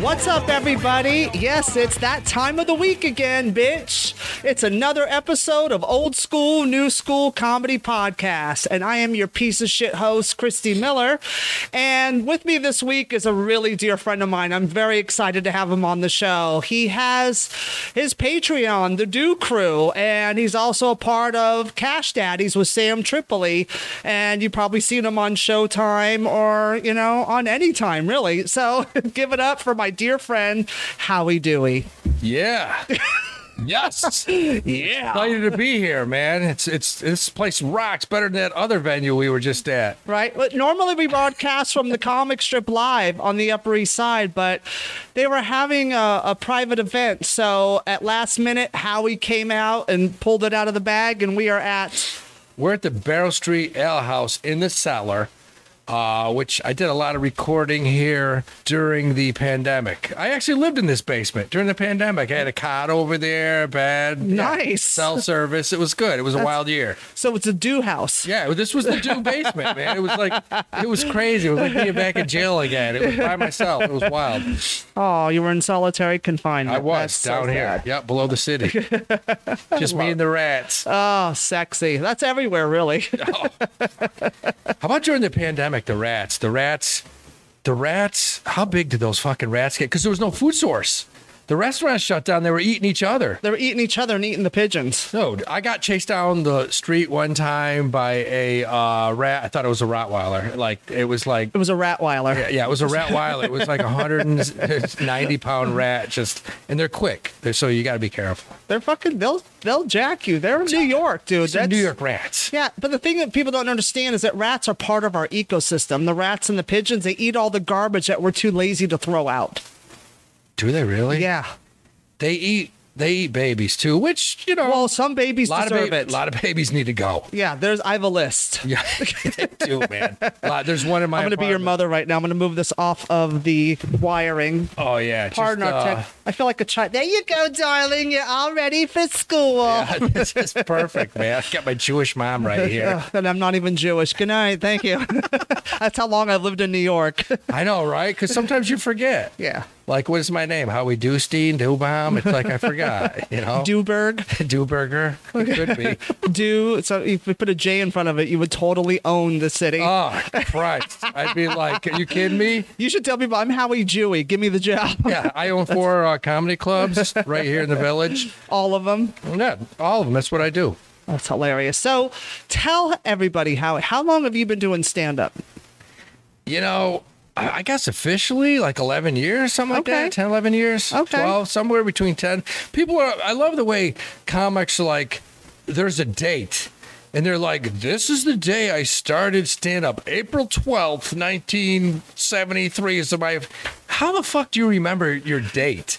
What's up, everybody? Yes, it's that time of the week again, bitch. It's another episode of Old School, New School Comedy Podcast. And I am your piece of shit host, Christy Miller. And with me this week is a really dear friend of mine. I'm very excited to have him on the show. He has his Patreon, The Do Crew, and he's also a part of Cash Daddies with Sam Tripoli. And you've probably seen him on Showtime or, you know, on any time, really. So give it up for my dear friend, Howie Dewey. Yeah. yes. Yeah. Excited to be here, man. It's it's this place rocks better than that other venue we were just at. Right. But normally we broadcast from the Comic Strip Live on the Upper East Side, but they were having a, a private event. So at last minute, Howie came out and pulled it out of the bag, and we are at. We're at the Barrow Street Alehouse in the cellar. Uh, which I did a lot of recording here during the pandemic. I actually lived in this basement during the pandemic. I had a cot over there, bed, Nice. cell service. It was good. It was a wild year. So it's a do house. Yeah, this was the do basement, man. It was like it was crazy. It was like being back in jail again. It was by myself. It was wild. Oh, you were in solitary confinement. I was That's so down here. sad. Yep, below the city. Just me and the rats. Oh, sexy. That's everywhere, really. How about during the pandemic, the rats? The rats, the rats, how big did those fucking rats get? Because there was no food source. The restaurants shut down. They were eating each other. they were eating each other and eating the pigeons. No, I got chased down the street one time by a uh, rat. I thought it was a Rottweiler. Like, it was like It was a Ratweiler. Yeah, yeah, it was a Rottweiler. It was like a 190 pound rat. Just and they're quick. They're, so you got to be careful. They're fucking. They'll they'll jack you. They're in New York, dude. It's New York rats. Yeah, but the thing that people don't understand is that rats are part of our ecosystem. The rats and the pigeons, they eat all the garbage that we're too lazy to throw out. Do they really? Yeah. They eat. They eat babies too, which you know. Well, some babies a lot of deserve ba- it. A lot of babies need to go. yeah, there's. I have a list. Yeah, they do, man. Lot- there's one in my. I'm going to be your mother right now. I'm going to move this off of the wiring. Oh yeah. just, Pardon our uh, tech. I feel like a child. There you go, darling. You're all ready for school. yeah, this is perfect, man. I've got my Jewish mom right here. And I'm not even Jewish. Good night. Thank you. That's how long I've lived in New York. I know, right? Because sometimes you forget. yeah. Like, what is my name? Howie Dewstein, Dewbaum? It's like I forgot. You know, Dewberg. Dewberger. It could be. Do. So if we put a J in front of it, you would totally own the city. Oh Christ! I'd be like, are you kidding me? You should tell people I'm Howie Jewy. Give me the job. Yeah, I own four uh, comedy clubs right here in the village. All of them. Yeah, all of them. That's what I do. That's hilarious. So tell everybody how how long have you been doing stand up? You know, I I guess officially like 11 years, something like Okay. that. 10, 11 years. Okay. 12, somewhere between 10. People are, I love the way comics are like, there's a date. And they're like, this is the day I started stand up. April 12th, 1973 is my. How the fuck do you remember your date?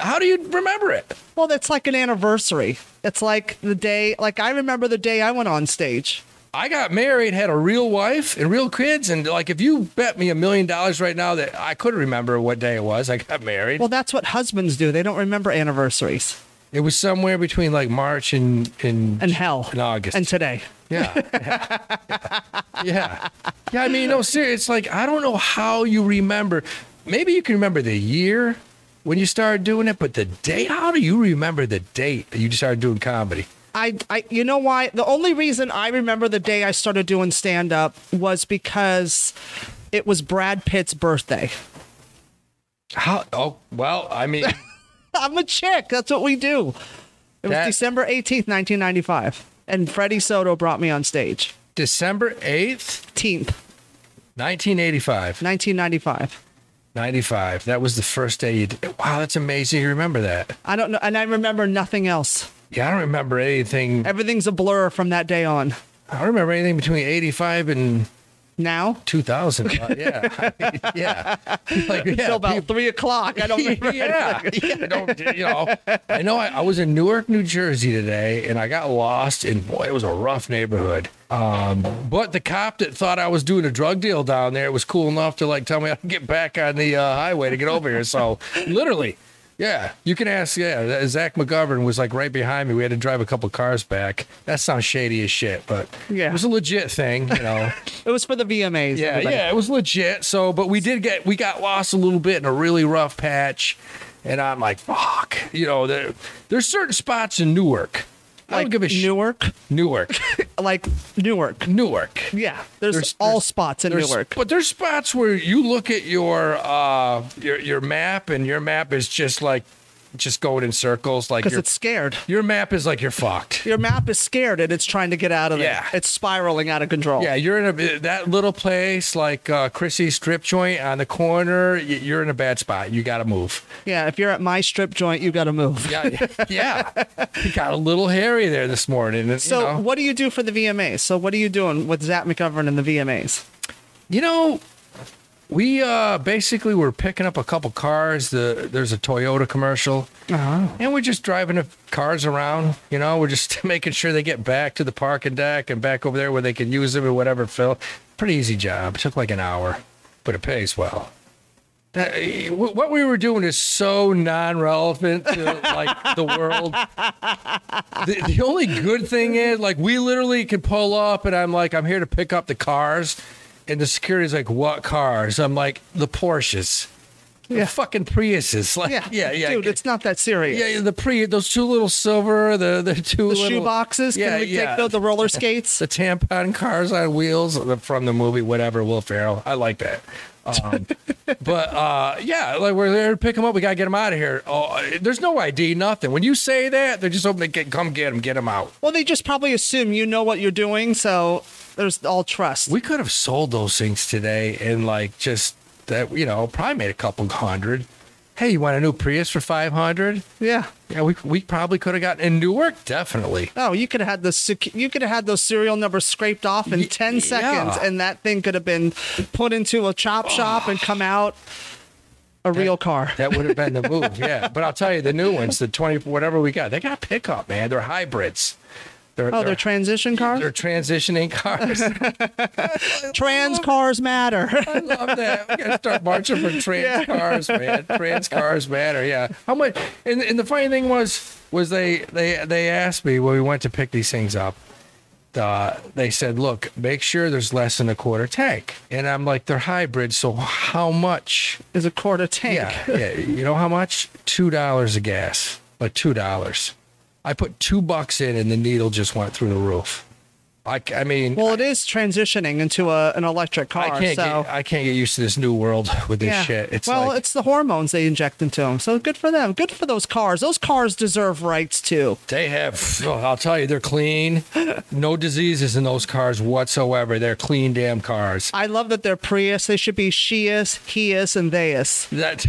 How do you remember it? Well, that's like an anniversary. It's like the day like I remember the day I went on stage. I got married, had a real wife and real kids, and like if you bet me a million dollars right now that I couldn't remember what day it was, I got married. Well, that's what husbands do. They don't remember anniversaries. It was somewhere between like March and and, And hell. and August. And today. yeah, yeah, yeah, yeah. I mean, no, seriously, It's like I don't know how you remember. Maybe you can remember the year when you started doing it, but the day, how do you remember the date that you started doing comedy? I, I you know why? The only reason I remember the day I started doing stand up was because it was Brad Pitt's birthday. How? Oh, well, I mean, I'm a chick. That's what we do. It was That- December 18th, 1995. And Freddy Soto brought me on stage. December eighth, 18th, 1985. 1995. 95. That was the first day you did. Wow, that's amazing. You remember that. I don't know. And I remember nothing else. Yeah, I don't remember anything. Everything's a blur from that day on. I don't remember anything between 85 and Now, 2000. Uh, yeah. yeah. Like, yeah. till about people- three o'clock. I don't remember. yeah. I don't, you know, I know I, I was in Newark, New Jersey today and I got lost and boy, it was a rough neighborhood. Um, but the cop that thought I was doing a drug deal down there was cool enough to like tell me how to get back on the uh, highway to get over here. So literally Yeah, you can ask. Yeah, Zach McGovern was like right behind me. We had to drive a couple cars back. That sounds shady as shit, but Yeah. it was a legit thing, you know. It was for the VMAs. yeah, everybody. yeah, it was legit. So, but we did get we got lost a little bit in a really rough patch, and I'm like, fuck, you know, there, there's certain spots in Newark. I Like don't give a shit. Newark, Newark, like Newark. Newark. Yeah, there's, There's- all there's- spots in There's- Newark. But there's spots where you look at your uh your your map and your map is just like just going in circles like Because it's scared. your map is like you're fucked. Your map is scared and it's trying to get out of there. Yeah. It's spiraling out of control. Yeah, you're in a that little place like uh, Chrissy's strip joint on the corner. You're in a bad spot. You got to move. Yeah, if you're at my strip joint, you got to move. Yeah, yeah. You got a little hairy there this morning. And, So, you know, what do you do for the VMAs? So, what are you doing with Zach McGovern and the VMAs? you know, we uh basically were picking up a couple cars. The there's a Toyota commercial. Oh. And we're just driving the cars around, you know, we're just making sure they get back to the parking deck and back over there where they can use them or whatever, Phil. Pretty easy job. took like an hour, but it pays well. That, eh, what we were doing is so non-relevant to like the world. The, the only good thing is like we literally can pull up and I'm like, I'm here to pick up the cars. And the security's like, what cars? I'm like, the Porsches. The Yeah. fucking Priuses. Like, Yeah, yeah, yeah. Dude, it's not that serious. Yeah, the pre those two little silver, the the two the little shoe boxes. Yeah, Can we yeah. take the, the roller skates? the tampon cars on wheels from the movie whatever Will Ferrell. I like that. Um, but uh, yeah, like we're there to pick them up. We gotta get them out of here. Oh, there's no ID, nothing. When you say that, they're just hoping they get come get them, get them out. well, they just probably assume you know what you're doing, so there's all trust. We could have sold those things today and like just that you know probably made a couple hundred. Hey, you want a new Prius for five hundred? yeah. Yeah, we we probably could have gotten in work definitely. Oh, you could have had the sec- you could have had those serial numbers scraped off in Y- ten seconds, yeah. and that thing could have been put into a chop oh. shop and come out a real car. That would have been the move, yeah. But I'll tell you, the new ones, the twenty whatever we got, they got pickup, man. They're hybrids. They're, Oh, they're transition cars. they're transitioning cars. Trans cars matter. I love that. We gotta start marching for trans cars, man. Trans cars matter. Yeah. How much? And, and the funny thing was, was they they they asked me when we went to pick these things up. Uh, they said, "Look, make sure there's less than a quarter tank." And I'm like, "They're hybrids, so how much?" Is a quarter tank. Yeah, yeah. You know how much? Two dollars a gas. Like two dollars. I put two bucks in, and the needle just went through the roof. I mean, Well, it is transitioning into a, an electric car. I can't so. get I can't get used to this new world with this yeah. shit. It's well, like, it's the hormones they inject into them. So good for them. Good for those cars. Those cars deserve rights too. They have, oh, I'll tell you, they're clean. No diseases in those cars whatsoever. They're clean damn cars. I love that they're Prius. They should be Sheus, Heus, and Theus. That,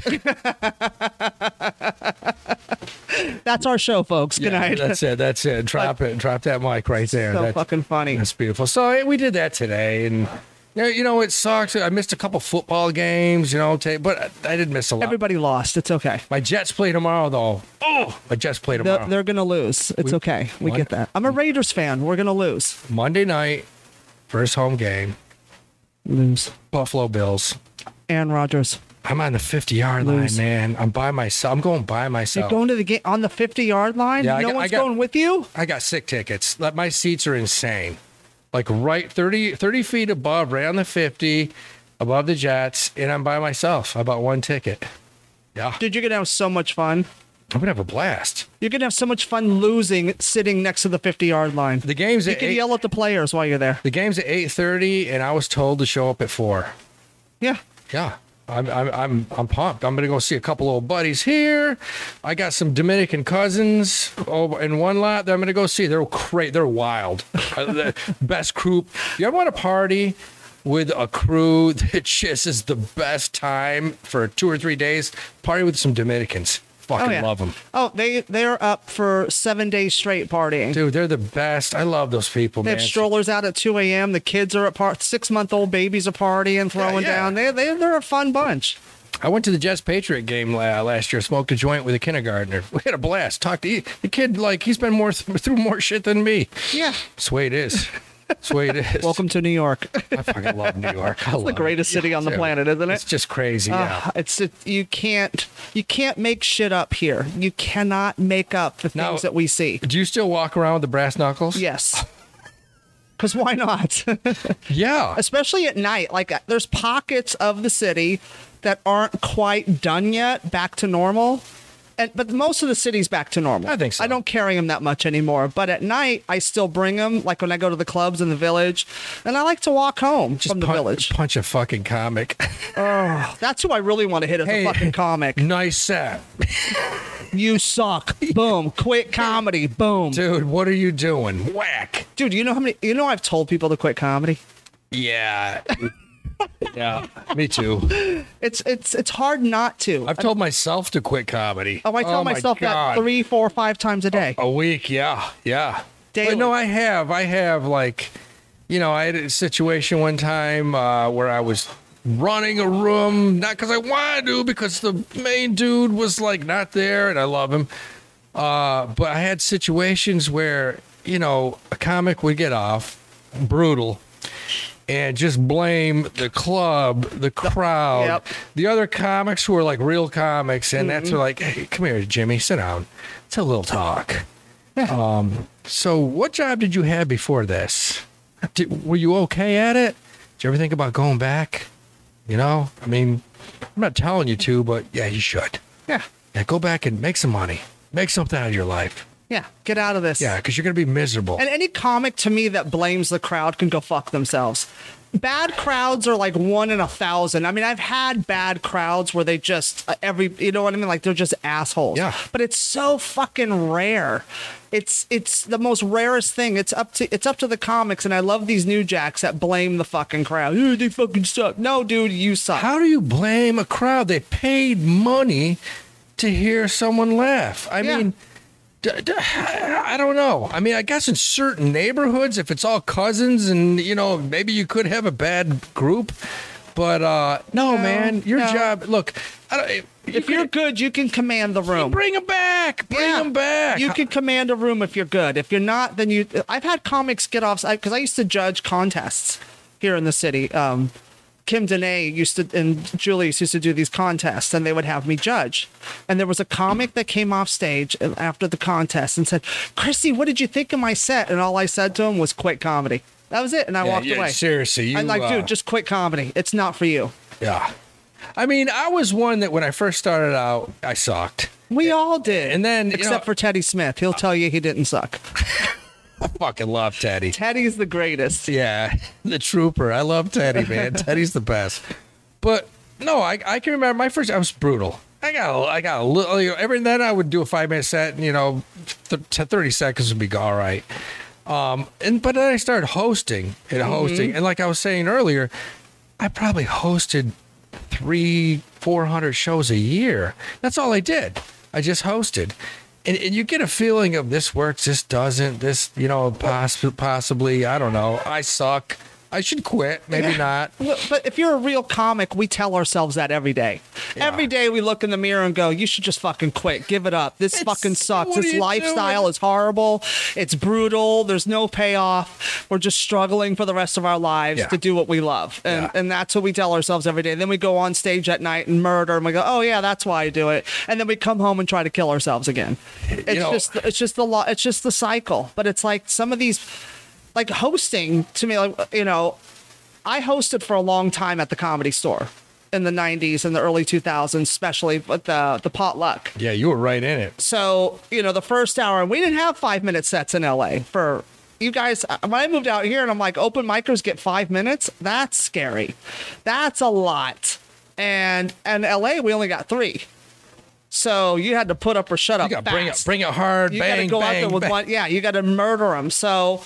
That's our show, folks. Good yeah, night. that's it. That's it. Drop it. Drop that mic right there. so That's, fucking funny. that's beautiful. So we did that today, and you know, you know, it sucks. I missed a couple football games, you know, but I, did miss a lot. Everybody lost. It's okay. My Jets play tomorrow, though. Oh, my Jets play They're, tomorrow. they're gonna lose. It's We- okay. We get that. I'm a Raiders fan. We're gonna lose. Monday night, first home game, Lose. Buffalo Bills. Aaron Rodgers. I'm on the 50 yard Lose. line, man. I'm by myself. I'm going by You're myself. going to the game on the 50 yard line. Yeah, no got- one's got- going with you. I got sick tickets. Like, My seats are insane. Like right 30, 30 feet above, right on the 50, above the Jets, and I'm by myself. I bought one ticket. Yeah. Dude, you're gonna have so much fun. I'm going to have a blast. You're gonna have so much fun losing sitting next to the 50 yard line. The game's You can eight, yell at the players while you're there. the game's at 8:30 and I was told to show up at 4. Yeah. Yeah. I'm, I'm, I'm, I'm pumped. I'm going to go see a couple old buddies here. I got some Dominican cousins over in one lot that I'm going to go see. They're great. They're wild. Best crew. You ever want to party with a crew that just is the best time for two or three days? Party with some Dominicans. Oh, fucking Oh yeah. love them. Oh, they they're up for seven days straight partying. Dude, they're the best. I love those people, They man. have strollers out at 2 a.m. The kids are at part. Six month old babies are partying, throwing yeah. down. They they they're a fun bunch. I went to the Jets Patriot game uh, last year. Smoked a joint with a kindergartner. We had a blast. Talked to the kid like he's been more through more shit than me. Yeah. That's the way it is. That's the way it is. Welcome to New York. I fucking love New York. I the greatest city on the planet, isn't it? It's just crazy. Uh, yeah. it's it, you can't you can't make shit up here. You cannot make up the things that we see. Do you still walk around with the brass knuckles? Yes. Because why not? Yeah. Especially at night. Like uh, there's pockets of the city that aren't quite done yet, back to normal. And, but most of the city's back to normal. I think so. I don't carry them that much anymore. But at night, I still bring them. Like when I go to the clubs in the village, and I like to walk home from the Pun- village. Punch a fucking comic. oh, That's who I really want to hit as Hey. a fucking comic. nice set. You suck. Boom. Quit comedy. Boom. Dude, what are you doing? Whack. Dude, you know how many? You know I've told people to quit comedy. Yeah. yeah. Me too. It's it's it's hard not to. I've told myself to quit comedy. oh, I tell my myself that three, four, five times a day. A week, yeah, yeah. Daily. But no, I have. I have like, you know, I had a situation one time uh, where I was running a room, not because I wanted to, because the main dude was like not there, and I love him. Uh, but I had situations where you know a comic would get off, brutal. And just blame the club, the crowd, Yep. the other comics who are like real comics, and that's like, hey, come here, Jimmy, sit down. It's a little talk. Um, so, what job did you have before this? Did, were you okay at it? Did you ever think about going back? You know, I mean, I'm not telling you to, but yeah, you should. Yeah. Yeah, go back and make some money, make something out of your life. Yeah. Get out of this. Yeah, because you're gonna be miserable. And any comic to me that blames the crowd can go fuck themselves. Bad crowds are like one in a thousand. I mean, I've had bad crowds where they just uh, every, you know what I mean? Like they're just assholes. Yeah. But it's so fucking rare. It's it's the most rarest thing. It's up to it's up to the comics, and I love these new jacks that blame the fucking crowd. "Oh, they fucking suck. No, dude, you suck. How do you blame a crowd? They paid money to hear someone laugh. I Yeah. mean, I don't know. I mean, I guess in certain neighborhoods, if it's all cousins and, you know, maybe you could have a bad group. But uh, no, No, man, your no. job. Look, I if you're good, you can command the room. bring them back, bring Yeah. them back. You can command a room if you're good. If you're not, then you. I've had comics get off because I used to judge contests here in the city. Um, Kim Danae used to and Julius used to do these contests, and they would have me judge. And there was a comic that came off stage after the contest and said, "Christy, what did you think of my set?" And all I said to him was, "Quit comedy." That was it, and I Yeah, walked yeah, away. seriously, you, I'm like, uh, dude, just quit comedy. It's not for you. yeah. I mean, I was one that when I first started out, I sucked. We all did, And then, you except know- for Teddy Smith, he'll tell you he didn't suck. I fucking love Teddy. Teddy's the greatest. Yeah, the trooper. I love Teddy, man. Teddy's the best. But no, I, I can remember my first. I was brutal. I got a, I got a little. You know, every then I would do a five minute set, and you know, th- thirty seconds would be all right. Um, and but then I started hosting and hosting, and like I was saying earlier, I probably hosted three, four hundred shows a year. That's all I did. I just hosted. And, and you get a feeling of this works, this doesn't, this, you know, poss- possibly, I don't know, I suck. I should quit. Maybe not. But if you're a real comic, we tell ourselves that every day. Yeah. Every day we look in the mirror and go, "You should just fucking quit. Give it up. This It's- fucking sucks. This lifestyle doing?" is horrible. It's brutal. There's no payoff. We're just struggling for the rest of our lives Yeah. to do what we love." And Yeah. and that's what we tell ourselves every day. Then we go on stage at night and murder, and we go, "Oh yeah, that's why I do it." And then we come home and try to kill ourselves again. It's know- just it's just the law. It's just the cycle. But it's like some of these, like hosting to me, like you know. I hosted for a long time at the comedy store in the 90s and the early 2000s, especially with the, the potluck. Yeah, you were right in it. So, you know, the first hour, we didn't have five minute sets in LA for you guys. Uh, when I moved out here and I'm like, open micers get five minutes, that's scary. That's a lot. And in LA, we only got three. So you had to put up or shut up. You got to bring it, bring it hard. you bang, gotta go bang, out there with bang. one. Yeah, you got to murder them. So,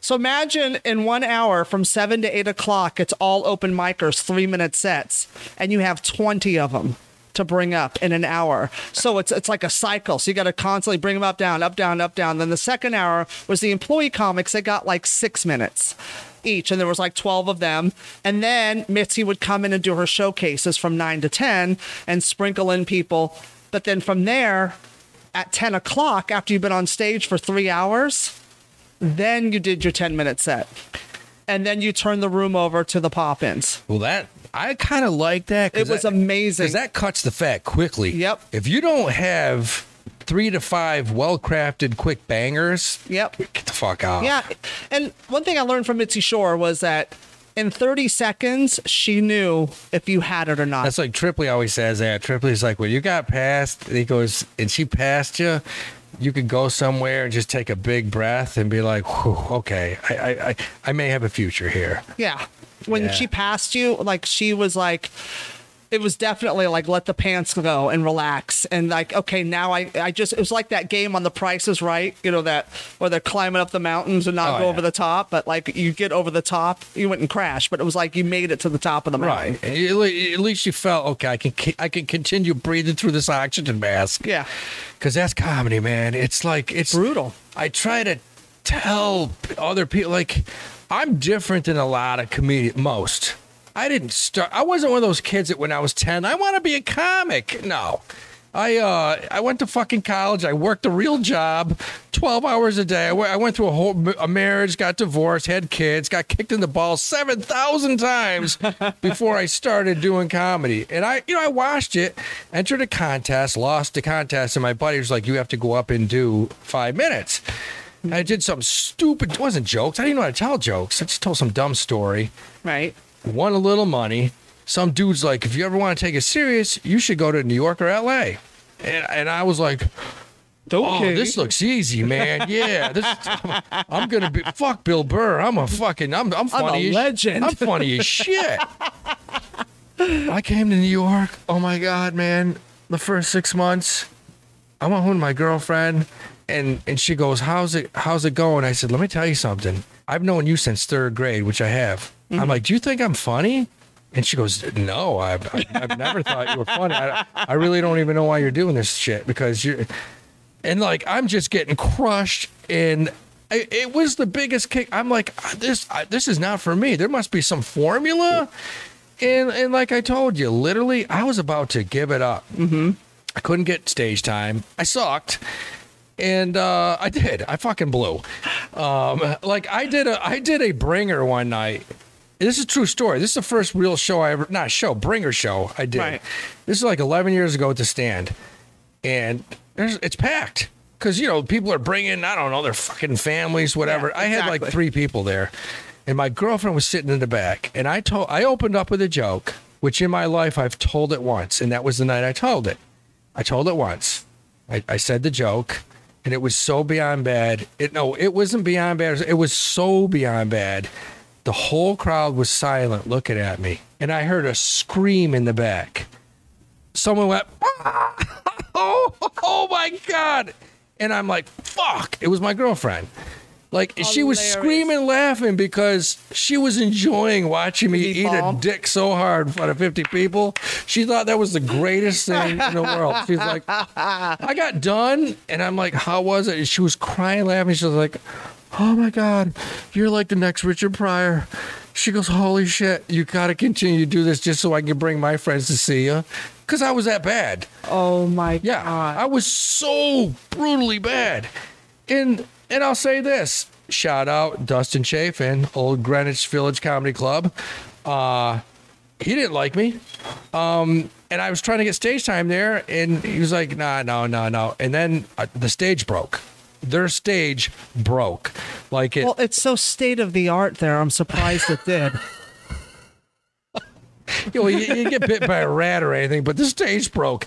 so imagine in one hour from seven to eight o'clock, it's all open micers, three minute sets, and you have twenty of them to bring up in an hour. So it's it's like a cycle. So you got to constantly bring them up, down, up, down, up, down. Then the second hour was the employee comics. They got like six minutes each, and there was like twelve of them. And then Mitzi would come in and do her showcases from nine to ten and sprinkle in people. But then from there, at 10 o'clock after you've been on stage for three hours, then you did your 10 minute set. and then you turned the room over to the pop-ins. Well, that I kind of like that. It was that- amazing. because that cuts the fat quickly. Yep. If you don't have three to five well-crafted quick bangers, Yep. get the fuck out. Yeah, and one thing I learned from Mitzi Shore was that in 30 seconds she knew if you had it or not. That's like Tripoli always says that. Tripoli's like, when you got past, he goes, and she passed you, you could go somewhere and just take a big breath and be like, okay, I, I, I, I may have a future here. Yeah. When Yeah. she passed you, like she was like, it was definitely like let the pants go and relax and like okay now I I just it was like that game on The Price is Right you know that where they're climbing up the mountains and not Oh, go yeah. over the top but like you get over the top you wouldn't crash but it was like you made it to the top of the mountain Right. At least you felt okay. I can I can continue breathing through this oxygen mask. yeah Because that's comedy, man. It's like it's brutal I try to tell other people like I'm different than a lot of comedians. Most. I didn't start. I wasn't one of those kids that when I was ten, I want to be a comic. No. I uh I went to fucking college. I worked a real job, twelve hours a day. I went, through a whole a marriage, got divorced, had kids, got kicked in the balls seven thousand times before I started doing comedy. And I, you know, I watched it, entered a contest, lost the contest, and my buddy was like, "You have to go up and do five minutes." And I did some stupid. It wasn't jokes. I didn't know how to tell jokes. I just told some dumb story right won a little money. Some dude's like, if you ever want to take it serious, you should go to New York or LA. And, and I was like, oh, this looks easy, man. Yeah, this I'm gonna be fuck Bill Burr. I'm a fucking I'm I'm funny. a as, legend. I'm funny as shit. I came to New York. Oh my god, man! The first six months, I went home with my girlfriend, and and she goes, "How's it How's it going?" I said, "Let me tell you something. I've known you since third grade, which I have." I'm like, "Do you think I'm funny?" And she goes, "No, I've I've, I've never thought you were funny. I, I really don't even know why you're doing this shit because you're." And like, I'm just getting crushed, and I, it was the biggest kick. I'm like, this I, this is not for me. There must be some formula. And and like I told you, literally, I was about to give it up. Mm-hmm. I couldn't get stage time. I sucked, and uh, I did. I fucking blew. Um, like I did a I did a bringer one night. This is a true story. This is the first real show I ever not show bringer show I did. Right. This is like 11 years ago at the stand, and there's it's packed because you know people are bringing I don't know their fucking families whatever. Yeah, I had like three people there, and my girlfriend was sitting in the back, and I told I opened up with a joke, which in my life I've told it once, and that was the night I told it. I told it once. I, I said the joke, and it was so beyond bad. It no, it wasn't beyond bad. It was so beyond bad. The whole crowd was silent, looking at me, and I heard a scream in the back. Someone went, "Oh, oh my god!" And I'm like, "Fuck!" It was my girlfriend. Like she was screaming, laughing because she was enjoying watching me Eat eat a dick so hard in front of 50 people. She thought that was the greatest thing in the world. She's like, I got done, and I'm like, how was it? And she was crying, laughing. She was like, oh my God, you're like the next Richard Pryor. She goes, holy shit, you got to continue to do this just so I can bring my friends to see you. Because I was that bad. oh my Yeah, god I was so brutally bad. And and I'll say this: shout out Dustin Chafin, old Greenwich Village Comedy Club. Uh, he didn't like me. Um, and I was trying to get stage time there, and he was like, "Nah, no, no, no." And then uh, the stage broke. Their stage broke. Like it. well it's so state of the art there I'm surprised it did you, know, you, you get bit by a rat or anything, but the stage broke.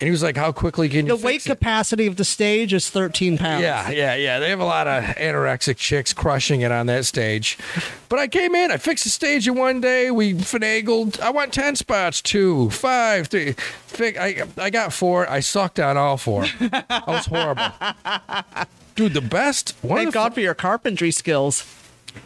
And he was like, "How quickly can you?" the weight it?" capacity of the stage is 13 pounds Yeah, yeah, yeah. They have a lot of anorexic chicks crushing it on that stage. But I came in, I fixed the stage in one day. We finagled. I won 10 spots, two, five, three. I, I got four. I sucked on all four. I was horrible. Dude, the best. One thank the, god for your carpentry skills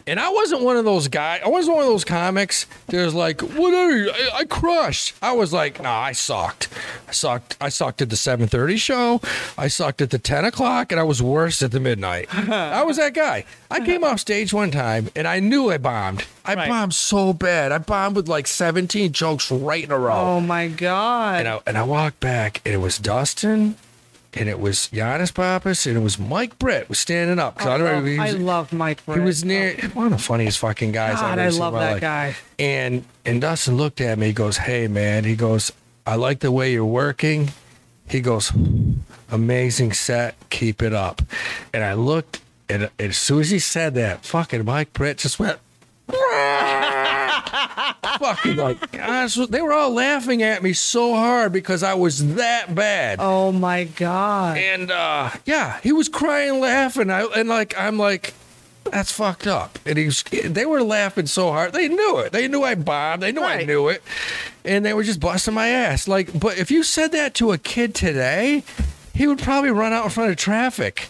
and I wasn't one of those guys. I wasn't one of those comics that was like, whatever, I, I crushed. I was like, nah, I sucked. I sucked. I sucked at the 7:30 show. I sucked at the 10 o'clock, and I was worse at the midnight. I was that guy. I came off stage one time, and I knew I bombed. I Right. bombed so bad. I bombed with like 17 jokes right in a row. oh my god And I, and I walked back, and it was Dustin and it was Giannis Pappas, and it was Mike Britt was standing up. I, oh, don't oh, know, he Oh, I love Mike. Britt. He was near oh. one of the funniest fucking guys I've God, ever I love that life. guy. And and Dustin looked at me. He goes, "Hey man," he goes, "I like the way you're working." He goes, "Amazing set. Keep it up." And I looked, and as soon as he said that, fucking Mike Britt just went. Fucking like honestly, they were all laughing at me so hard because I was that bad. Oh my god. And uh, yeah, he was crying, laughing. I and like I'm like, that's fucked up. And he's they were laughing so hard. They knew it. They knew I bombed. They knew I knew it. And they were just busting my ass. Like, but if you said that to a kid today, he would probably run out in front of traffic.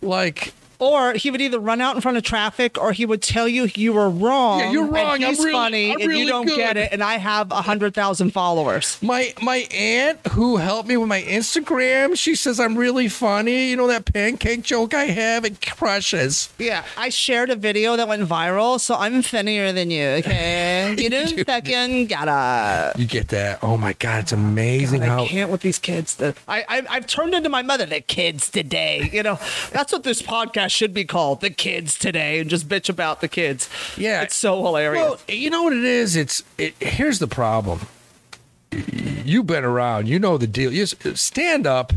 Like, Or he would either run out in front of traffic, or he would tell you you were wrong. Yeah, you're wrong. And I'm he's really- funny, I'm and really you don't get it. And I have a hundred thousand followers. My my aunt who helped me with my Instagram, she says I'm really funny. You know that pancake joke I have, it crushes. Yeah, I shared a video that went viral, so I'm funnier than you. Okay, you didn't fucking gotta. You get that? Oh my god, it's amazing I how can't with these kids. The, I, I I've turned into my mother. The kids today, you know, that's what this podcast should be called. The kids today, and just bitch about the kids. Yeah. it's so hilarious. Well, you know what it is? It's it, here's the problem. You've been around. You know the deal. You stand up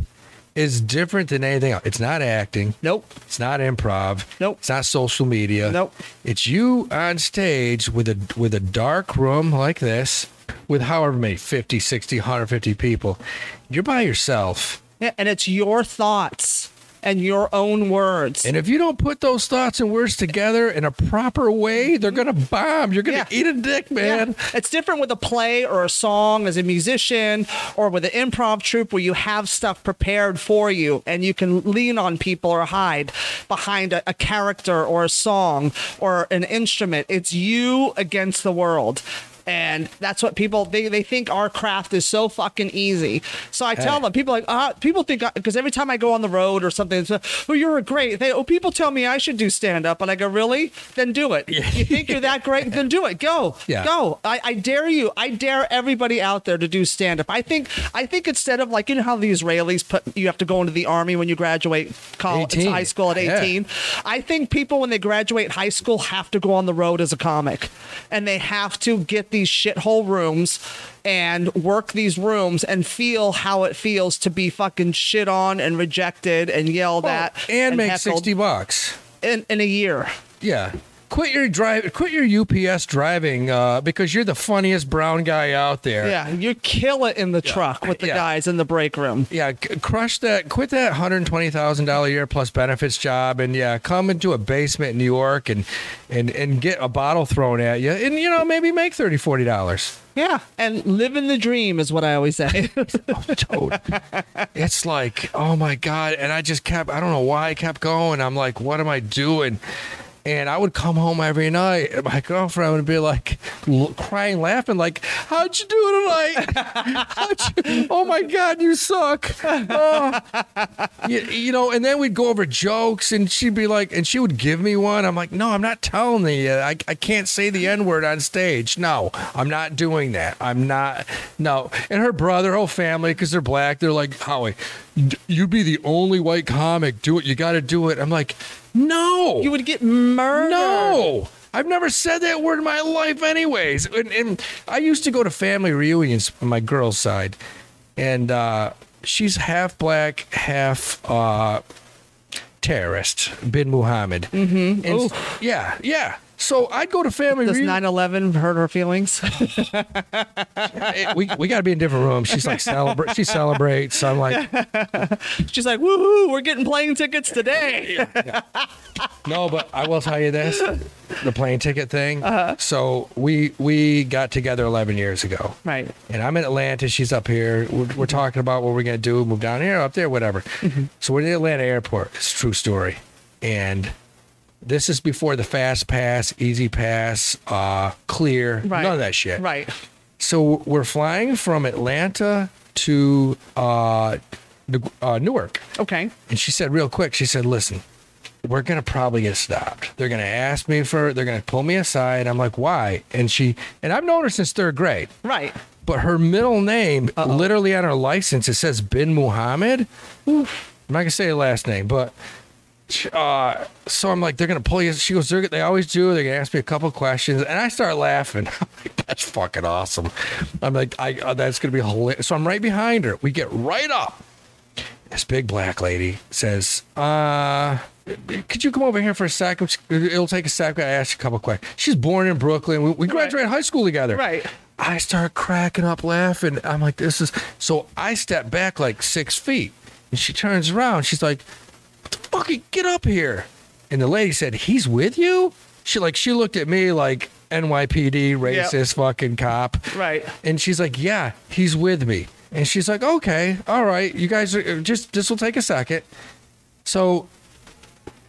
is different than anything else. It's not acting. nope. It's not improv. Nope. It's not social media. Nope. It's you on stage with a with a dark room like this with however many 50, 60, 150 people. You're by yourself. Yeah, and it's your thoughts and your own words. And if you don't put those thoughts and words together in a proper way, they're going to bomb. You're going Yeah. to eat a dick, man. Yeah. It's different with a play or a song as a musician or with an improv troupe where you have stuff prepared for you and you can lean on people or hide behind a, a character or a song or an instrument. It's you against the world. And that's what people they, they think our craft is so fucking easy. So I tell Hey. them people like ah people think because every time I go on the road or something, it's, oh you're a great. They oh people tell me I should do stand up, and I go really? Then do it. You think you're that great? Then do it. Go. Yeah. Go. I, I dare you. I dare everybody out there to do stand up. I think I think instead of like you know how the Israelis put you have to go into the army when you graduate college 18. high school at Yeah. 18. I think people when they graduate high school have to go on the road as a comic. And they have to get these shithole rooms and work these rooms and feel how it feels to be fucking shit on and rejected and yelled oh, at Oh, and, make heckled 60 bucks. in, in a year. Yeah. Quit your drive. Quit your UPS driving uh, because you're the funniest brown guy out there. Yeah, you kill it in the truck with the Yeah. guys in the break room. Yeah, c- crush that. Quit that hundred twenty thousand dollar a year plus benefits job, and yeah, come into a basement in New York and and and get a bottle thrown at you, and you know maybe make thirty forty dollars. Yeah, and living the dream is what I always say. Toad. it's like, oh my god! And I just kept. I don't know why I kept going. I'm like, what am I doing? And I would come home every night, and my girlfriend would be like, l- crying, laughing, like, "How'd you do it tonight? How'd you, oh my God, you suck!" Oh. You, you know. And then we'd go over jokes, and she'd be like, and she would give me one. I'm like, "No, I'm not telling you. Uh, I, I can't say the N word on stage. No, I'm not doing that. I'm not. No." And her brother, her whole family, because they're black, they're like, "Howie, you'd be the only white comic. Do it. You got to do it." I'm like, "No." you would get murdered. No, I've never said that word in my life, anyways. And, and I used to go to family reunions on my girl's side, and uh, she's half black, half uh, terrorist, bin Muhammad. Mm-hmm. And, yeah, yeah. So I'd go to family Does reunions. 9/11 hurt her feelings? we we got to be in different rooms. She's like celebrate. She celebrates. I'm like, She's like, "Woohoo! We're getting plane tickets today." No, but I will tell you this: the plane ticket thing. Uh-huh. So we we got together 11 years ago, Right. and I'm in Atlanta. She's up here. We're, we're talking about what we're gonna do, move down here, up there, whatever. Mm-hmm. So we're in the Atlanta airport. It's a true story, and this is before the fast pass, easy pass, uh, clear, Right. none of that shit. Right. So we're flying from Atlanta to uh, uh, Newark. Okay. And she said, real quick, she said, listen, we're going to probably get stopped. They're going to ask me for, they're going to pull me aside. I'm like, why? And she, and I've known her since third grade. Right. but her middle name, literally on her license, it says Bin Muhammad. I'm not gonna say her last name, but uh, so I'm like, they're gonna pull you. She goes, they always do. They're gonna ask me a couple questions, and I start laughing. I'm like, that's fucking awesome. I'm like, I uh, that's gonna be hilarious. So I'm right behind her. We get right up. This big black lady says, uh, could you come over here for a second? It'll take a second. I ask you a couple questions. She's born in Brooklyn. We, we graduated high school together. Right. I start cracking up laughing. I'm like, this is so I step back like six feet and she turns around. She's like, what the fuck? Get up here. And the lady said, He's with you? She like she looked at me like NYPD racist fucking cop. Right. And she's like, Yeah, he's with me. And she's like, Okay, all right. You guys are uh, just this will take a second. So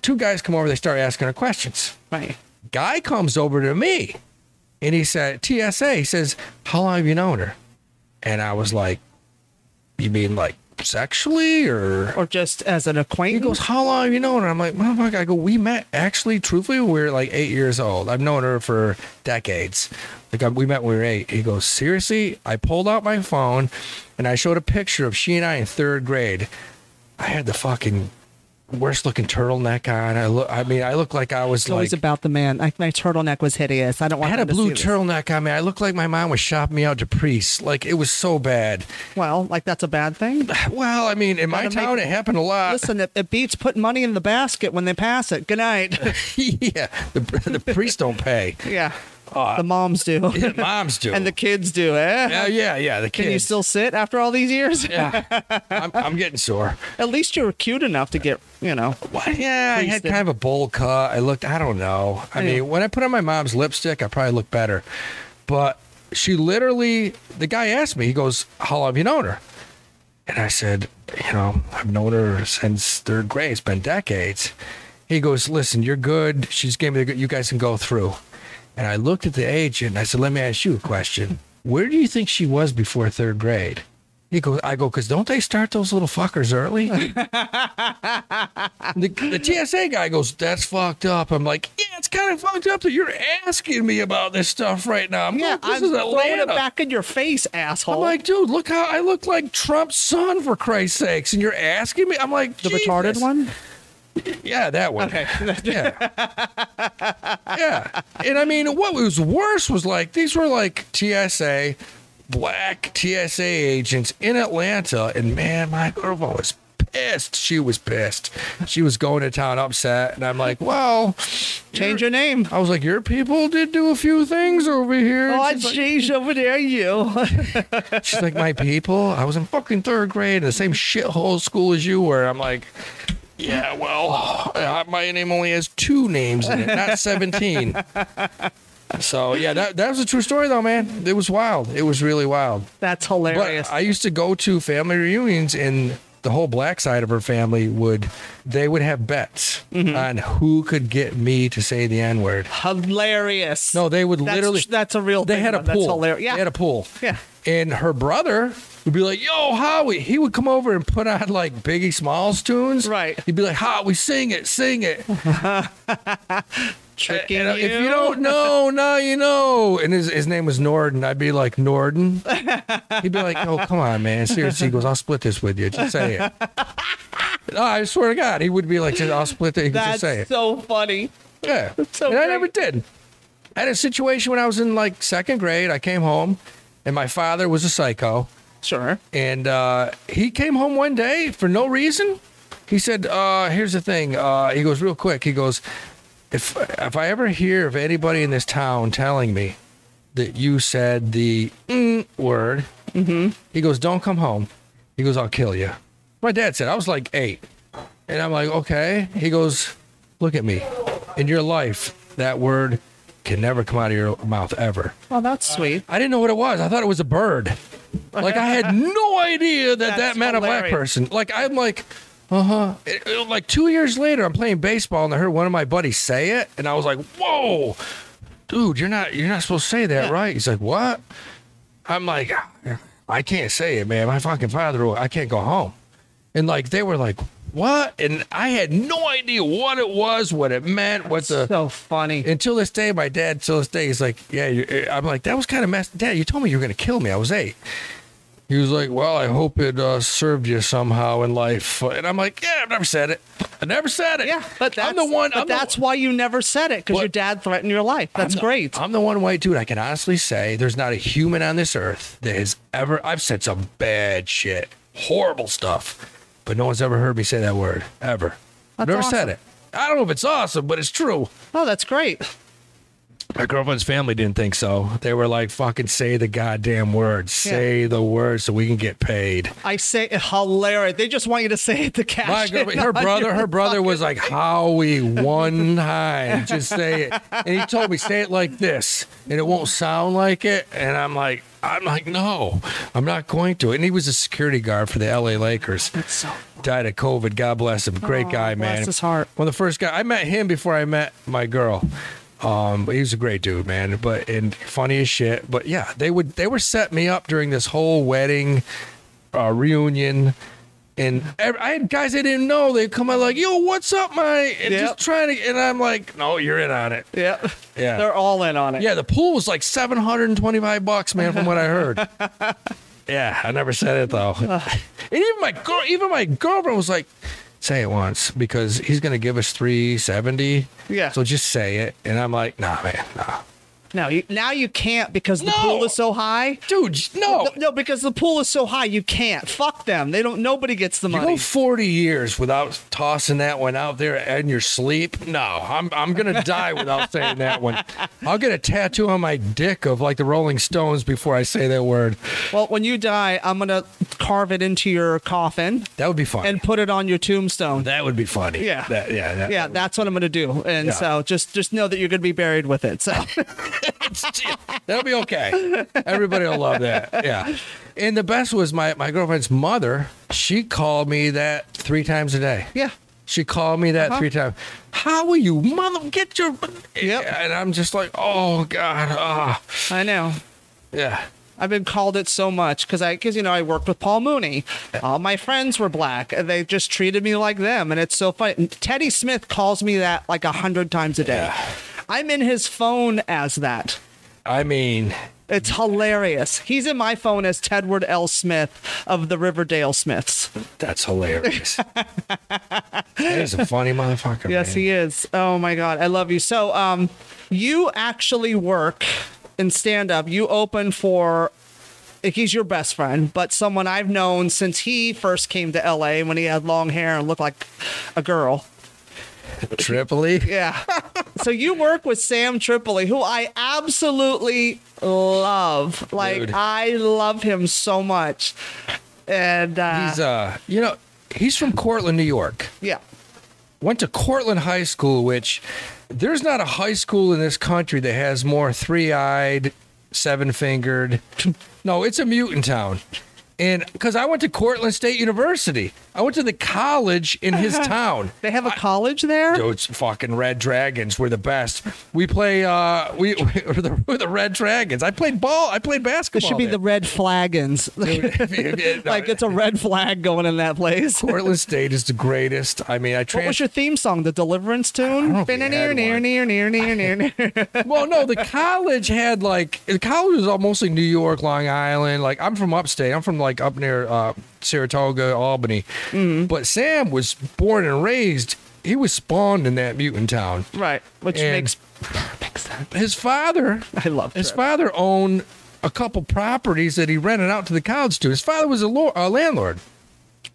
two guys come over, they start asking her questions Right. guy comes over to me and he said, TSA, he says, How long have you known her? And I was like, You mean like sexually or Or just as an acquaintance. he goes, How long have you known her? I'm like, Motherfucker, I go, We met actually, truthfully, we were like eight years old. I've known her for decades. Like I- we met when we were eight. He goes, Seriously? I pulled out my phone and I showed a picture of she and I in third grade. I had the fucking worst looking turtleneck on. I look I mean, I look like I was It's always like about the man. Like my turtleneck was hideous. I don't want. I had a to blue turtleneck on me. I looked like my mom was shopping me out to Priest. Like it was so bad. Well, like that's a bad thing. Well, I mean, in my Gotta make- town, it happened a lot. Listen, it, it beats putting money in the basket when they pass it. Good night. yeah, the, the priests don't pay. yeah. Uh, the moms do. Moms do. and the kids do, eh? yeah, yeah, yeah. The kids. Can you still sit after all these years? Yeah, I'm, I'm getting sore. At least you were cute enough to get, you know. What? Yeah, I had kind of a bowl cut. I looked. I don't know. I Yeah. mean, when I put on my mom's lipstick, I probably look better. But she literally, the guy asked me. He goes, "How long have you known her?" And I said, "You know, I've known her since third grade. It's been decades." He goes, "Listen, you're good. She's gave me the good. You guys can go through." And I looked at the agent and I said, "Let me ask you a question. Where do you think she was before third grade?" He goes, I go, because don't they start those little fuckers early? the, the TSA guy goes, that's fucked up. I'm like, yeah, it's kind of fucked up that you're asking me about this stuff right now. I'm Yeah, like, this I'm is throwing it back in your face, asshole. I'm like, dude, look how I look like Trump's son, for Christ's sakes. And you're asking me? I'm like, the retarded one? Yeah, that one. Okay. Yeah. yeah. And I mean, what was worse was like, these were like TSA, black TSA agents in Atlanta. And man, my girlfriend was pissed. She was pissed. She was going to town upset. And I'm like, well, Change your name. I was like, your people did do a few things over here. Oh, I like- changed over there, you. She's like, my people. I was in fucking third grade in the same shithole school as you were. I'm like, yeah, well, uh, my name only has two names in it, not 17. So yeah, that that was a true story though, man. It was wild. It was really wild. That's hilarious. But I used to go to family reunions and the whole black side of her family would they would have bets Mm-hmm. on who could get me to say the N word. hilarious. No, they would that's, literally That's a real they had a though. That's pool. hilarious. Yeah. They had a pool. Yeah. And her brother would be like, "Yo, Howie." He would come over and put on like Biggie Smalls tunes. Right. He'd be like, "Howie, sing it, sing it." Tricking And uh, you. if you don't know, now you know. And his, his name was Norden. I'd be like, Norden. He'd be like, oh, come on, man. Seriously. He goes, I'll split this with you. Just say it. no, I swear to God. He would be like, I'll split it. That's just say it. so funny. Yeah. so and I never did. I had a situation when I was in like second grade. I came home and my father was a psycho. Sure. And uh, he came home one day for no reason. He said, uh, "Here's the thing." Uh, he goes real quick. He goes, "If if I ever hear of anybody in this town telling me that you said the mm word, he goes, don't come home. He goes, I'll kill you." My dad said I was like eight, and I'm like, "Okay." He goes, "Look at me. In your life, that word can never come out of your mouth ever." Well, that's sweet. I didn't know what it was. I thought it was a bird. Like I had no idea that that meant a black person. Like I'm like, uh huh. Like two years later, I'm playing baseball and I heard one of my buddies say it, and I was like, whoa, dude, you're not you're not supposed to say that, Yeah. right? He's like, what? I'm like, I can't say it, man. My fucking father, I can't go home. And like they were like, what? And I had no idea what it was, what it meant, what the. So funny. Until this day, my dad, till this day, he's like, yeah, I'm like, that was kind of messed. Dad, you told me you were going to kill me. I was eight. He was like, well, I hope it uh, served you somehow in life. And I'm like, yeah, I've never said it. I never said it. yeah, but that's I'm the one. But I'm the- that's why you never said it because your dad threatened your life. That's I'm the- great. I'm the one white dude. I can honestly say there's not a human on this earth that has ever. I've said some bad shit, horrible stuff, but no one's ever heard me say that word ever. I've never awesome. said it. I don't know if it's awesome, but it's true. oh, that's great. My girlfriend's family didn't think so. They were like, "Fucking say the goddamn word. Say the word so we can get paid." I say hilarious. They just want you to say it to cash. My girlfriend, her brother, her brother was like, Howie, one time, just say it. And he told me, say it like this, and it won't sound like it. And I'm like, I'm like, no, I'm not going to. And he was a security guard for the LA Lakers. That's so. Died of COVID. God bless him. Great Oh, guy, bless man. his heart. One of the first guy I met him before I met my girl. Um, but he was a great dude, man. But and funny as shit. But yeah, they would they were setting me up during this whole wedding uh, reunion. And I had guys I didn't know. They come out like, "Yo, what's up, my?" And Yep. just trying to. And I'm like, "No, you're in on it." Yeah. Yeah. They're all in on it. Yeah, the pool was like 725 bucks, man, from what I heard. yeah, I never said it though. and even my girl, even my girlfriend was like, "Say it once because he's gonna give us 370." Yeah. So just say it. And I'm like, "Nah, man, nah, No, you, now you can't because the No. pool is so high. dude, no." No, no, because the pool is so high, you can't. Fuck them. They don't. Nobody gets the You money. go 40 years without tossing that one out there in your sleep? No, I'm I'm gonna die without saying that one. I'll get a tattoo on my dick of like the Rolling Stones before I say that word. Well, when you die, I'm gonna carve it into your coffin That would be fun. and put it on your tombstone. that would be funny. Yeah. That, yeah. That, yeah, that's what I'm gonna do. And Yeah. so just just know that you're gonna be buried with it. So That'll be okay. Everybody will love that. Yeah. And the best was my, my girlfriend's mother. She called me that three times a day. yeah, She called me that Uh-huh. three times. How are you, mother? Get your. Yep. And I'm just like, oh God, ah, I know. yeah. I've been called it so much because I, because you know, I worked with Paul Mooney. All my friends were black, and they just treated me like them, and it's so funny. Teddy Smith calls me that like a hundred times a day. Yeah. I'm in his phone as that. I mean, It's hilarious. He's in my phone as Tedward L. Smith of the Riverdale Smiths. that's hilarious. He's a funny motherfucker. Yes, man. he is. Oh my god, I love you. So, um, you actually work in stand up. You open for he's your best friend, but someone I've known since he first came to LA when he had long hair and looked like a girl. Tripoli. Yeah. so you work with Sam Tripoli, who I absolutely love. Like Dude. I love him so much. And uh, He's uh, you know, he's from Cortland, New York. yeah. went to Cortland High School, which there's not a high school in this country that has more three eyed, seven fingered. No, it's a mutant town. And because I went to Cortland State University, I went to the college in his town. They have a college there? Dude, it's fucking Red Dragons. We're the best. We play. Uh, we we're the, we're the Red Dragons. I played ball. I played basketball. It basketball. should be the red flagons. like it's a red flag going in that place. What Cortland State is the greatest. I mean, I trans- was your theme song? The Deliverance tune? know if we Near, near, one. near, near, near, near, near. well, no, the college had like the college was all mostly New York, Long Island. Like I'm from upstate. I'm from like up near uh, Saratoga, Albany. Mm-hmm. But Sam was born and raised. He was spawned in that mutant town. Right, which And- makes perfect sense. His father, I love his Trip. father owned a couple properties that he rented out to the college students. His father was a, lo- a landlord.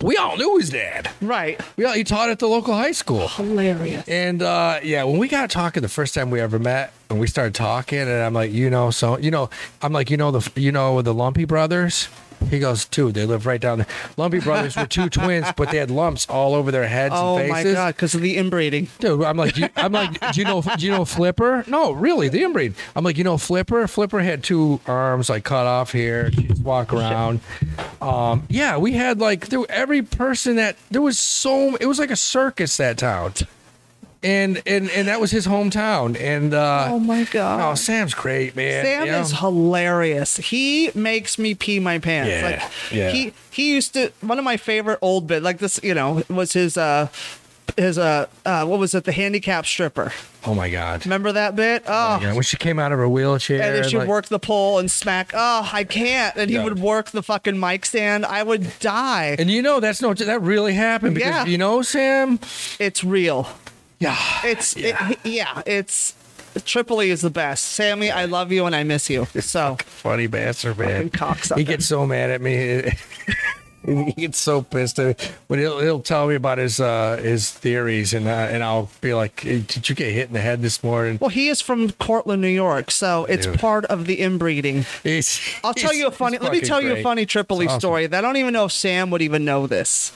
We all knew his dad. Right. We all, he taught at the local high school. Hilarious. And uh, yeah, when we got talking the first time we ever met, and we started talking, and I'm like, you know, so you know, I'm like, you know, the you know the Lumpy brothers. He goes, dude, they live right down there. Lumpy brothers were two twins, but they had lumps all over their heads Oh and faces. Oh my god, because of the inbreeding. Dude, I'm like, do you, I'm like, do you know, do you know Flipper? No, really, the inbreed. I'm like, you know, Flipper. Flipper had two arms like cut off here. She'd walk around. Um, yeah, we had like there, every person that there was so. It was like a circus that town. And and and that was his hometown. And uh, Oh my god. oh, Sam's great, man. Sam you know? is hilarious. He makes me pee my pants. Yeah, like yeah. he he used to one of my favorite old bit like this, you know, was his uh his uh, uh what was it, the handicap stripper. oh my god. Remember that bit? Oh, Yeah, when she came out of her wheelchair, and then she'd like- work the pole and smack. Oh, I can't. And he Yeah. would work the fucking mic stand. I would die. and you know that's no that really happened because Yeah. you know Sam. It's real. Yeah, It's Yeah. It, yeah. It's Tripoli is the best. Sammy, I love you and I miss you. So funny bastard, man. He gets so mad at me. he gets so pissed at me. When he'll, he'll tell me about his uh, his theories, and uh, and I'll be like, hey, "Did you get hit in the head this morning?" well, he is from Cortland, New York, so it's Dude. part of the inbreeding. He's, I'll tell you a funny. Let me tell you a funny Tripoli awesome. story that I don't even know if Sam would even know this.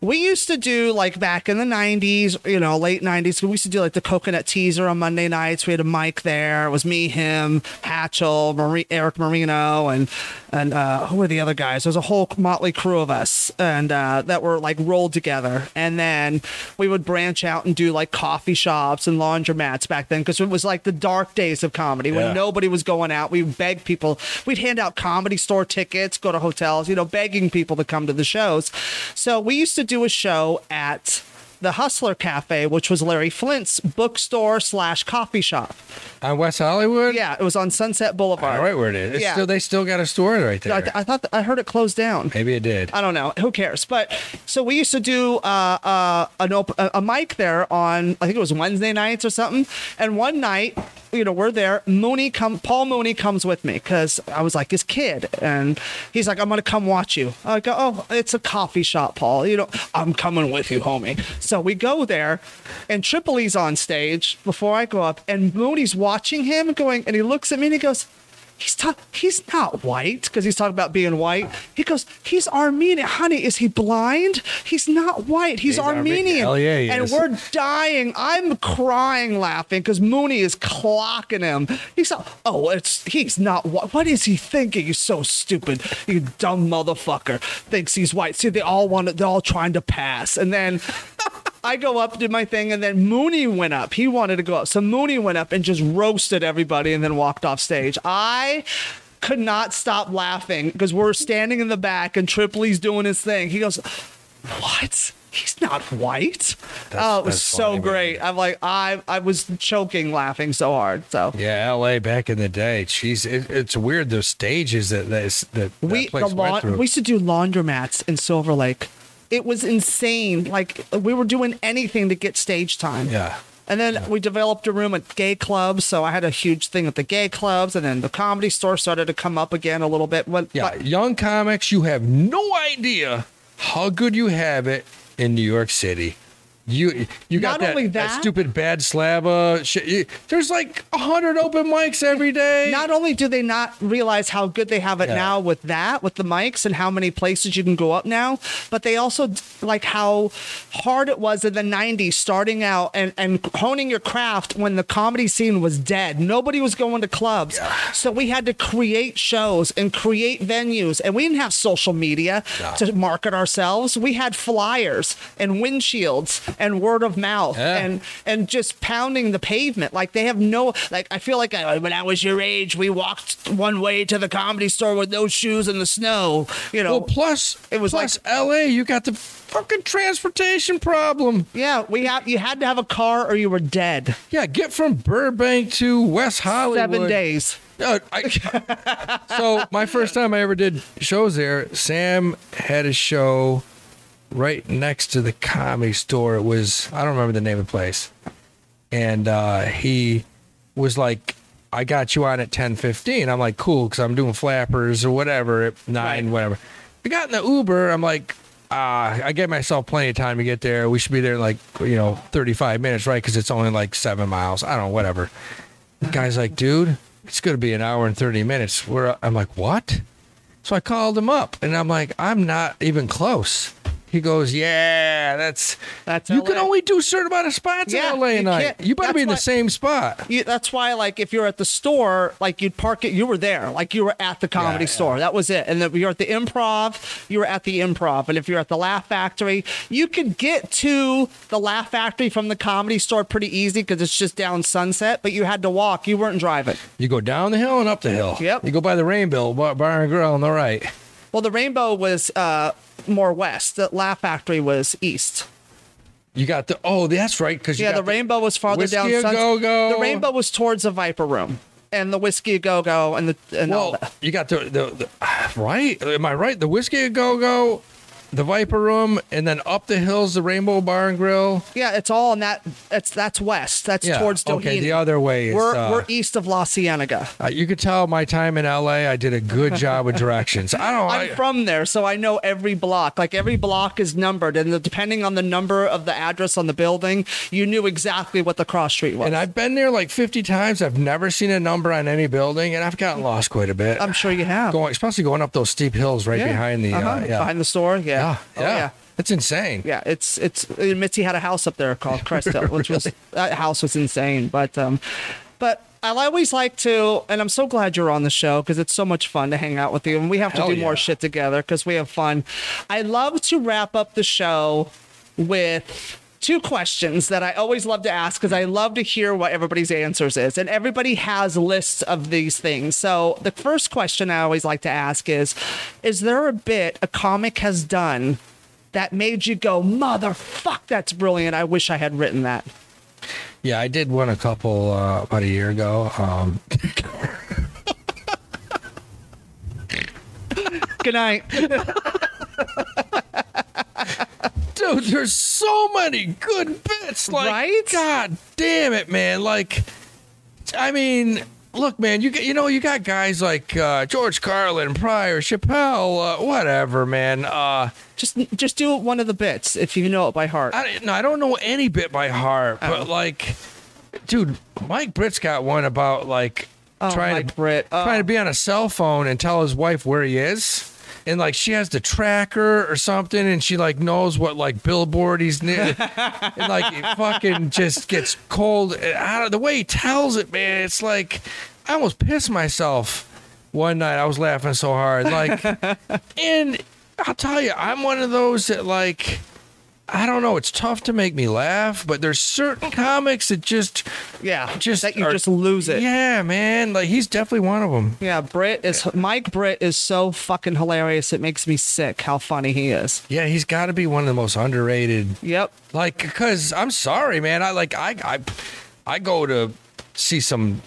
We used to do like back in the '90s, you know, late '90s. We used to do like the coconut teaser on Monday nights. We had a mic there. It was me, him, Hatchell, Marie, Eric Marino, and and uh, who were the other guys? There was a whole motley crew of us, and uh, that were like rolled together. And then we would branch out and do like coffee shops and laundromats back then because it was like the dark days of comedy when nobody was going out. We begged people. We'd hand out comedy store tickets, go to hotels, you know, begging people to come to the shows. So we used to do a show at the Hustler Cafe, which was Larry Flynt's bookstore slash coffee shop. on West Hollywood. Yeah, it was on Sunset Boulevard. right, where it is. It's Yeah. still, they still got a store right there. I, I thought I heard it closed down. Maybe it did. I don't know. Who cares? But so we used to do uh, uh, an op- a, a mic there on I think it was Wednesday nights or something. And one night, you know, we're there. Mooney come. Paul Mooney comes with me because I was like his kid, and he's like, "I'm gonna come watch you." I go, "Oh, it's a coffee shop, Paul. You know, I'm coming with you, homie." So we go there, and Tripoli's on stage before I go up, and Mooney's watching him going, and he looks at me and he goes he's talk, he's not white because he's talking about being white. He goes, he's Armenian. Honey, is he blind? He's not white. He's, He's Arme- Armenian. Hell yeah, he and is. we're dying. I'm crying laughing because Mooney is clocking him. He's like, oh, it's he's not white. What is he thinking? He's so stupid. You dumb motherfucker. Thinks he's white. See, they all want to, they're all trying to pass. And then I go up, did my thing, and then Mooney went up. He wanted to go up. So Mooney went up and just roasted everybody and then walked off stage. I could not stop laughing because we're standing in the back and Tripoli's doing his thing. He goes, What? He's not white. oh, it was so funny, man. great. I'm like, I I was choking laughing so hard. So Yeah, L.A. back in the day. Jeez, it, it's weird the stages that that, that, we the place went through. we used to do laundromats in Silver Lake. It was insane. Like we were doing anything to get stage time. yeah. And then we developed a room at gay clubs. So I had a huge thing at the gay clubs. And then the comedy store started to come up again a little bit. But, Yeah, but- young comics, you have no idea how good you have it in New York City. You you got that, only that- stupid bad slabba shit. There's like a hundred open mics every day. not only do they not realize how good they have it Yeah. now with that, with the mics and how many places you can go up now, but they also like how hard it was in the 90s starting out and, and honing your craft when the comedy scene was dead. Nobody was going to clubs. So we had to create shows and create venues. And we didn't have social media No. to market ourselves. We had flyers and windshields and word of mouth Yeah. and and just pounding the pavement. Like they have no like I feel like I, when I was your age, we walked one way to the comedy store with no shoes in the snow. You know, well, plus It was plus L.A. You got the fucking transportation problem. yeah, we have you had to have a car or you were dead. Yeah, get from Burbank to West Hollywood. Seven days. Uh, I, so my first time I ever did shows there, Sam had a show right next to the comedy store. It was I don't remember the name of the place, and uh, he was like, "I got you on at ten fifteen. I'm like, "Cool," because I'm doing flappers or whatever at nine, Right. whatever. We got in the Uber. I'm like. Uh, I gave myself plenty of time to get there. We should be there in like, you know, 35 minutes, right? Because it's only like seven miles. I don't know, whatever. The guy's like, dude, it's going to be an hour and 30 minutes. We're, I'm like, what? So I called him up and I'm like, I'm not even close. He goes, "Yeah, that's That's you can only do a certain amount of spots Yeah, in LA you night. You better be in the same spot." You, that's why, like, if you're at the store, like, you'd park it. You were there, like, you were at the comedy Yeah, yeah. store. That was it. And if you're at the Improv, you were at the Improv. And if you're at the Laugh Factory, you could get to the Laugh Factory from the comedy store pretty easy because it's just down Sunset. But you had to walk. You weren't driving. You go down the hill and up the hill. Yep. You go by the Rainbow Bar, bar and Grill on the right. Well, the Rainbow was uh, more west. The Laugh Factory was east. You got the oh, that's right because Yeah, the Rainbow was farther Whiskey down. A Go-Go. The Rainbow was towards the Viper Room. And the whiskey a go go and the and all that. you got the, the the right. Am I right? The whiskey a go go, the Viper Room, and then up the hills, the Rainbow Bar and Grill. Yeah, it's all in that. It's that's west. That's Yeah. towards Doheny. okay, the other way is. We're uh, we're east of La Cienega. uh, you could tell my time in LA. I did a good job with directions. I don't. I'm I, from there, so I know every block. Like every block is numbered, and the, depending on the number of the address on the building, you knew exactly what the cross street was. and I've been there like 50 times. I've never seen a number on any building, and I've gotten lost quite a bit. I'm sure you have. going, especially going up those steep hills right Yeah. behind the. Uh-huh. Uh, yeah. behind the store. Yeah, yeah, Oh, yeah. yeah. It's insane. Yeah, it's it's Mitzi had a house up there called Crest Hill, which was that house was insane. But um, but I always like to, and I'm so glad you're on the show because it's so much fun to hang out with you, and we have to Hell do yeah. more shit together because we have fun. I love to wrap up the show with two questions that I always love to ask because I love to hear what everybody's answers is. And everybody has lists of these things. So the first question I always like to ask is Is there a bit a comic has done that made you go, motherfuck, that's brilliant. I wish I had written that. Yeah, I did one a couple uh, about a year ago. Um, Good night. dude, there's so many good bits. Like, Right? God damn it, man. Like, I mean, look, man, you get, you know, you got guys like uh, George Carlin, Pryor, Chappelle, uh, whatever, man. Uh, just just do one of the bits if you know it by heart. I, no, I don't know any bit by heart, Oh. but like, dude, Mike Britt's got one about like Oh, trying Mike to Britt. Oh. trying to be on a cell phone and tell his wife where he is. And like she has the tracker or something, and she like knows what like billboard he's near, and like it fucking just gets cold. Out of the way he tells it, man, it's like I almost pissed myself one night. I was laughing so hard, like, and I'll tell you, I'm one of those that like. I don't know. It's tough to make me laugh, but there's certain comics that just, yeah, just that you are- just lose it. yeah, man. Like he's definitely one of them. Yeah, Britt is Mike Britt is so fucking hilarious. It makes me sick how funny he is. Yeah, he's got to be one of the most underrated. Yep. Like, cause I'm sorry, man. I like I I I go to see some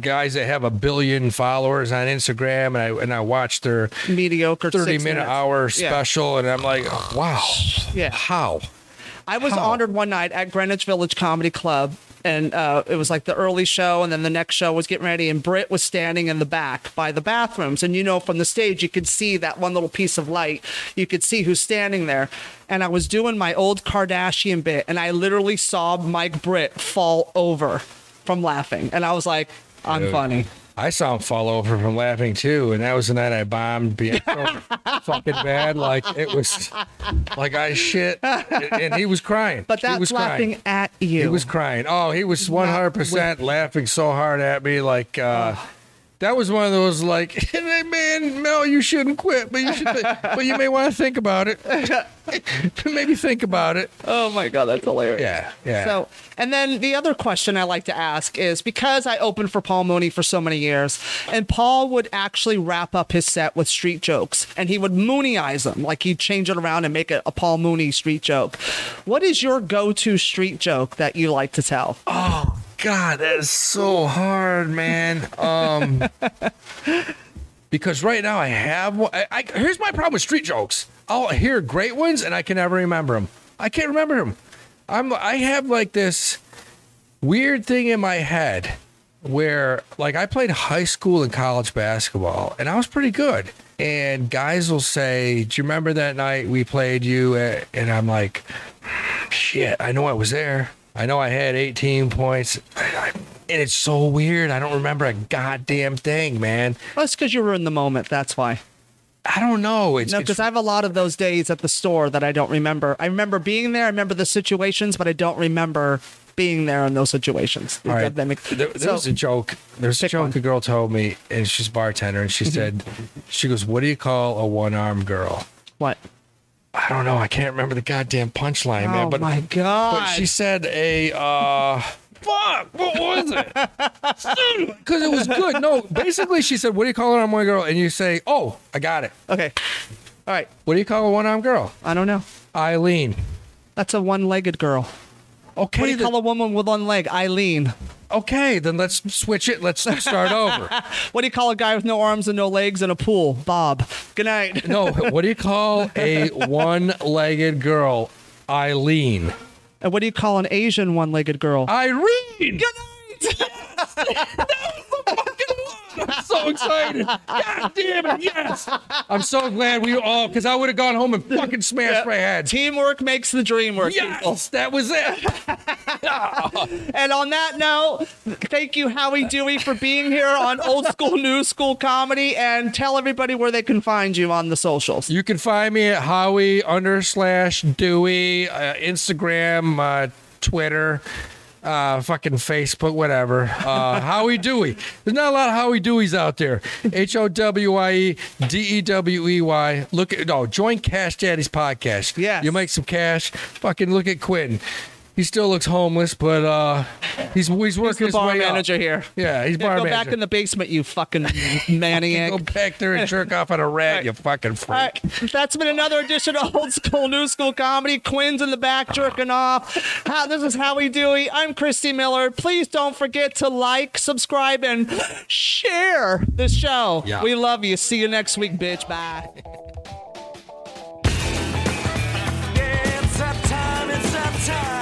guys that have a billion followers on Instagram, and I and I watch their Mediocre. thirty minute minutes. hour Yeah. special, and I'm like, wow, Yeah. how? I was How? honored one night at Greenwich Village Comedy Club, and uh, it was like the early show, and then the next show was getting ready, and Britt was standing in the back by the bathrooms, and you know from the stage you could see that one little piece of light, you could see who's standing there, and I was doing my old Kardashian bit, and I literally saw Mike Britt fall over from laughing, and I was like, I'm Dude. funny. I saw him fall over from laughing too, and that was the night I bombed Bianco fucking bad. Like it was, like I shit, and he was crying. But he that's was laughing Crying. at you. He was crying. Oh, he was one hundred percent laughing so hard at me. Like uh, that was one of those like, man, Mel, you shouldn't quit, but you should, but you may want to think about it. Maybe think about it. Oh my god, that's hilarious. Yeah, yeah. So, and then the other question I like to ask is because I opened for Paul Mooney for so many years, and Paul would actually wrap up his set with street jokes, and he would Mooneyise them, like he'd change it around and make it a Paul Mooney street joke. What is your go-to street joke that you like to tell? Oh God, that is so hard, man. Um, because right now I have one. I, I, here's my problem with street jokes. I'll hear great ones and I can never remember them. I can't remember them. I'm. I have like this weird thing in my head where, like, I played high school and college basketball, and I was pretty good. And guys will say, "Do you remember that night we played you?" At, and I'm like, shit, I know I was there. I know I had 18 points. I, I, and it's so weird. I don't remember a goddamn thing, man. Well, it's because you were in the moment. That's why. I don't know. It's, No, because I have a lot of those days at the store that I don't remember. I remember being there. I remember the situations, but I don't remember being there in those situations. All right. Make- There, there so- was a joke. There's a joke one. Mm-hmm. a girl told me, and she's a bartender, and she said, she goes, "What do you call a one-armed girl?" what? I don't know. I can't remember the goddamn punchline, man. oh But my god! but she said a uh, fuck. What was it? Because it was good. No, basically, she said, "What do you call an armed girl?" And you say, "Oh, I got it. okay. All right. What do you call a one-armed girl?" I don't know. Eileen. That's a one-legged girl. Okay, What do you then- call a woman with one leg? Eileen. Okay, then let's switch it. Let's start over. What do you call a guy with no arms and no legs in a pool? Bob. Good night. No, what do you call a one-legged girl? Eileen. And what do you call an Asian one-legged girl? Irene. Good night. I'm so excited. God damn it, yes. I'm so glad we all, because I would have gone home and fucking smashed my head. Teamwork makes the dream work. people. Yes, that was it. And on that note, thank you, Howie Dewey, for being here on Old Skool New Skool Comedy. And tell everybody where they can find you on the socials. You can find me at Howie under slash Dewey, uh, Instagram, uh, Twitter, uh, fucking Facebook, whatever. Uh, Howie Dewey. There's not a lot of Howie Deweys out there. H O W I E D E W E Y. Look at no, join Cash Daddy's podcast. Yeah, you'll make some cash. Fucking look at Quentin. He still looks homeless, but uh, he's he's working he's the his bar way manager up. here. Yeah, he's bar go manager. back in the basement, you fucking maniac. go back there and jerk off on a rat, right. you fucking freak. Right. That's been another edition of Old Skool New Skool Comedy. Quinn's in the back jerking off. How, this is how we do it. I'm Christy Miller. Please don't forget to like, subscribe, and share this show. Yeah. We love you. See you next week, bitch. Bye. Time.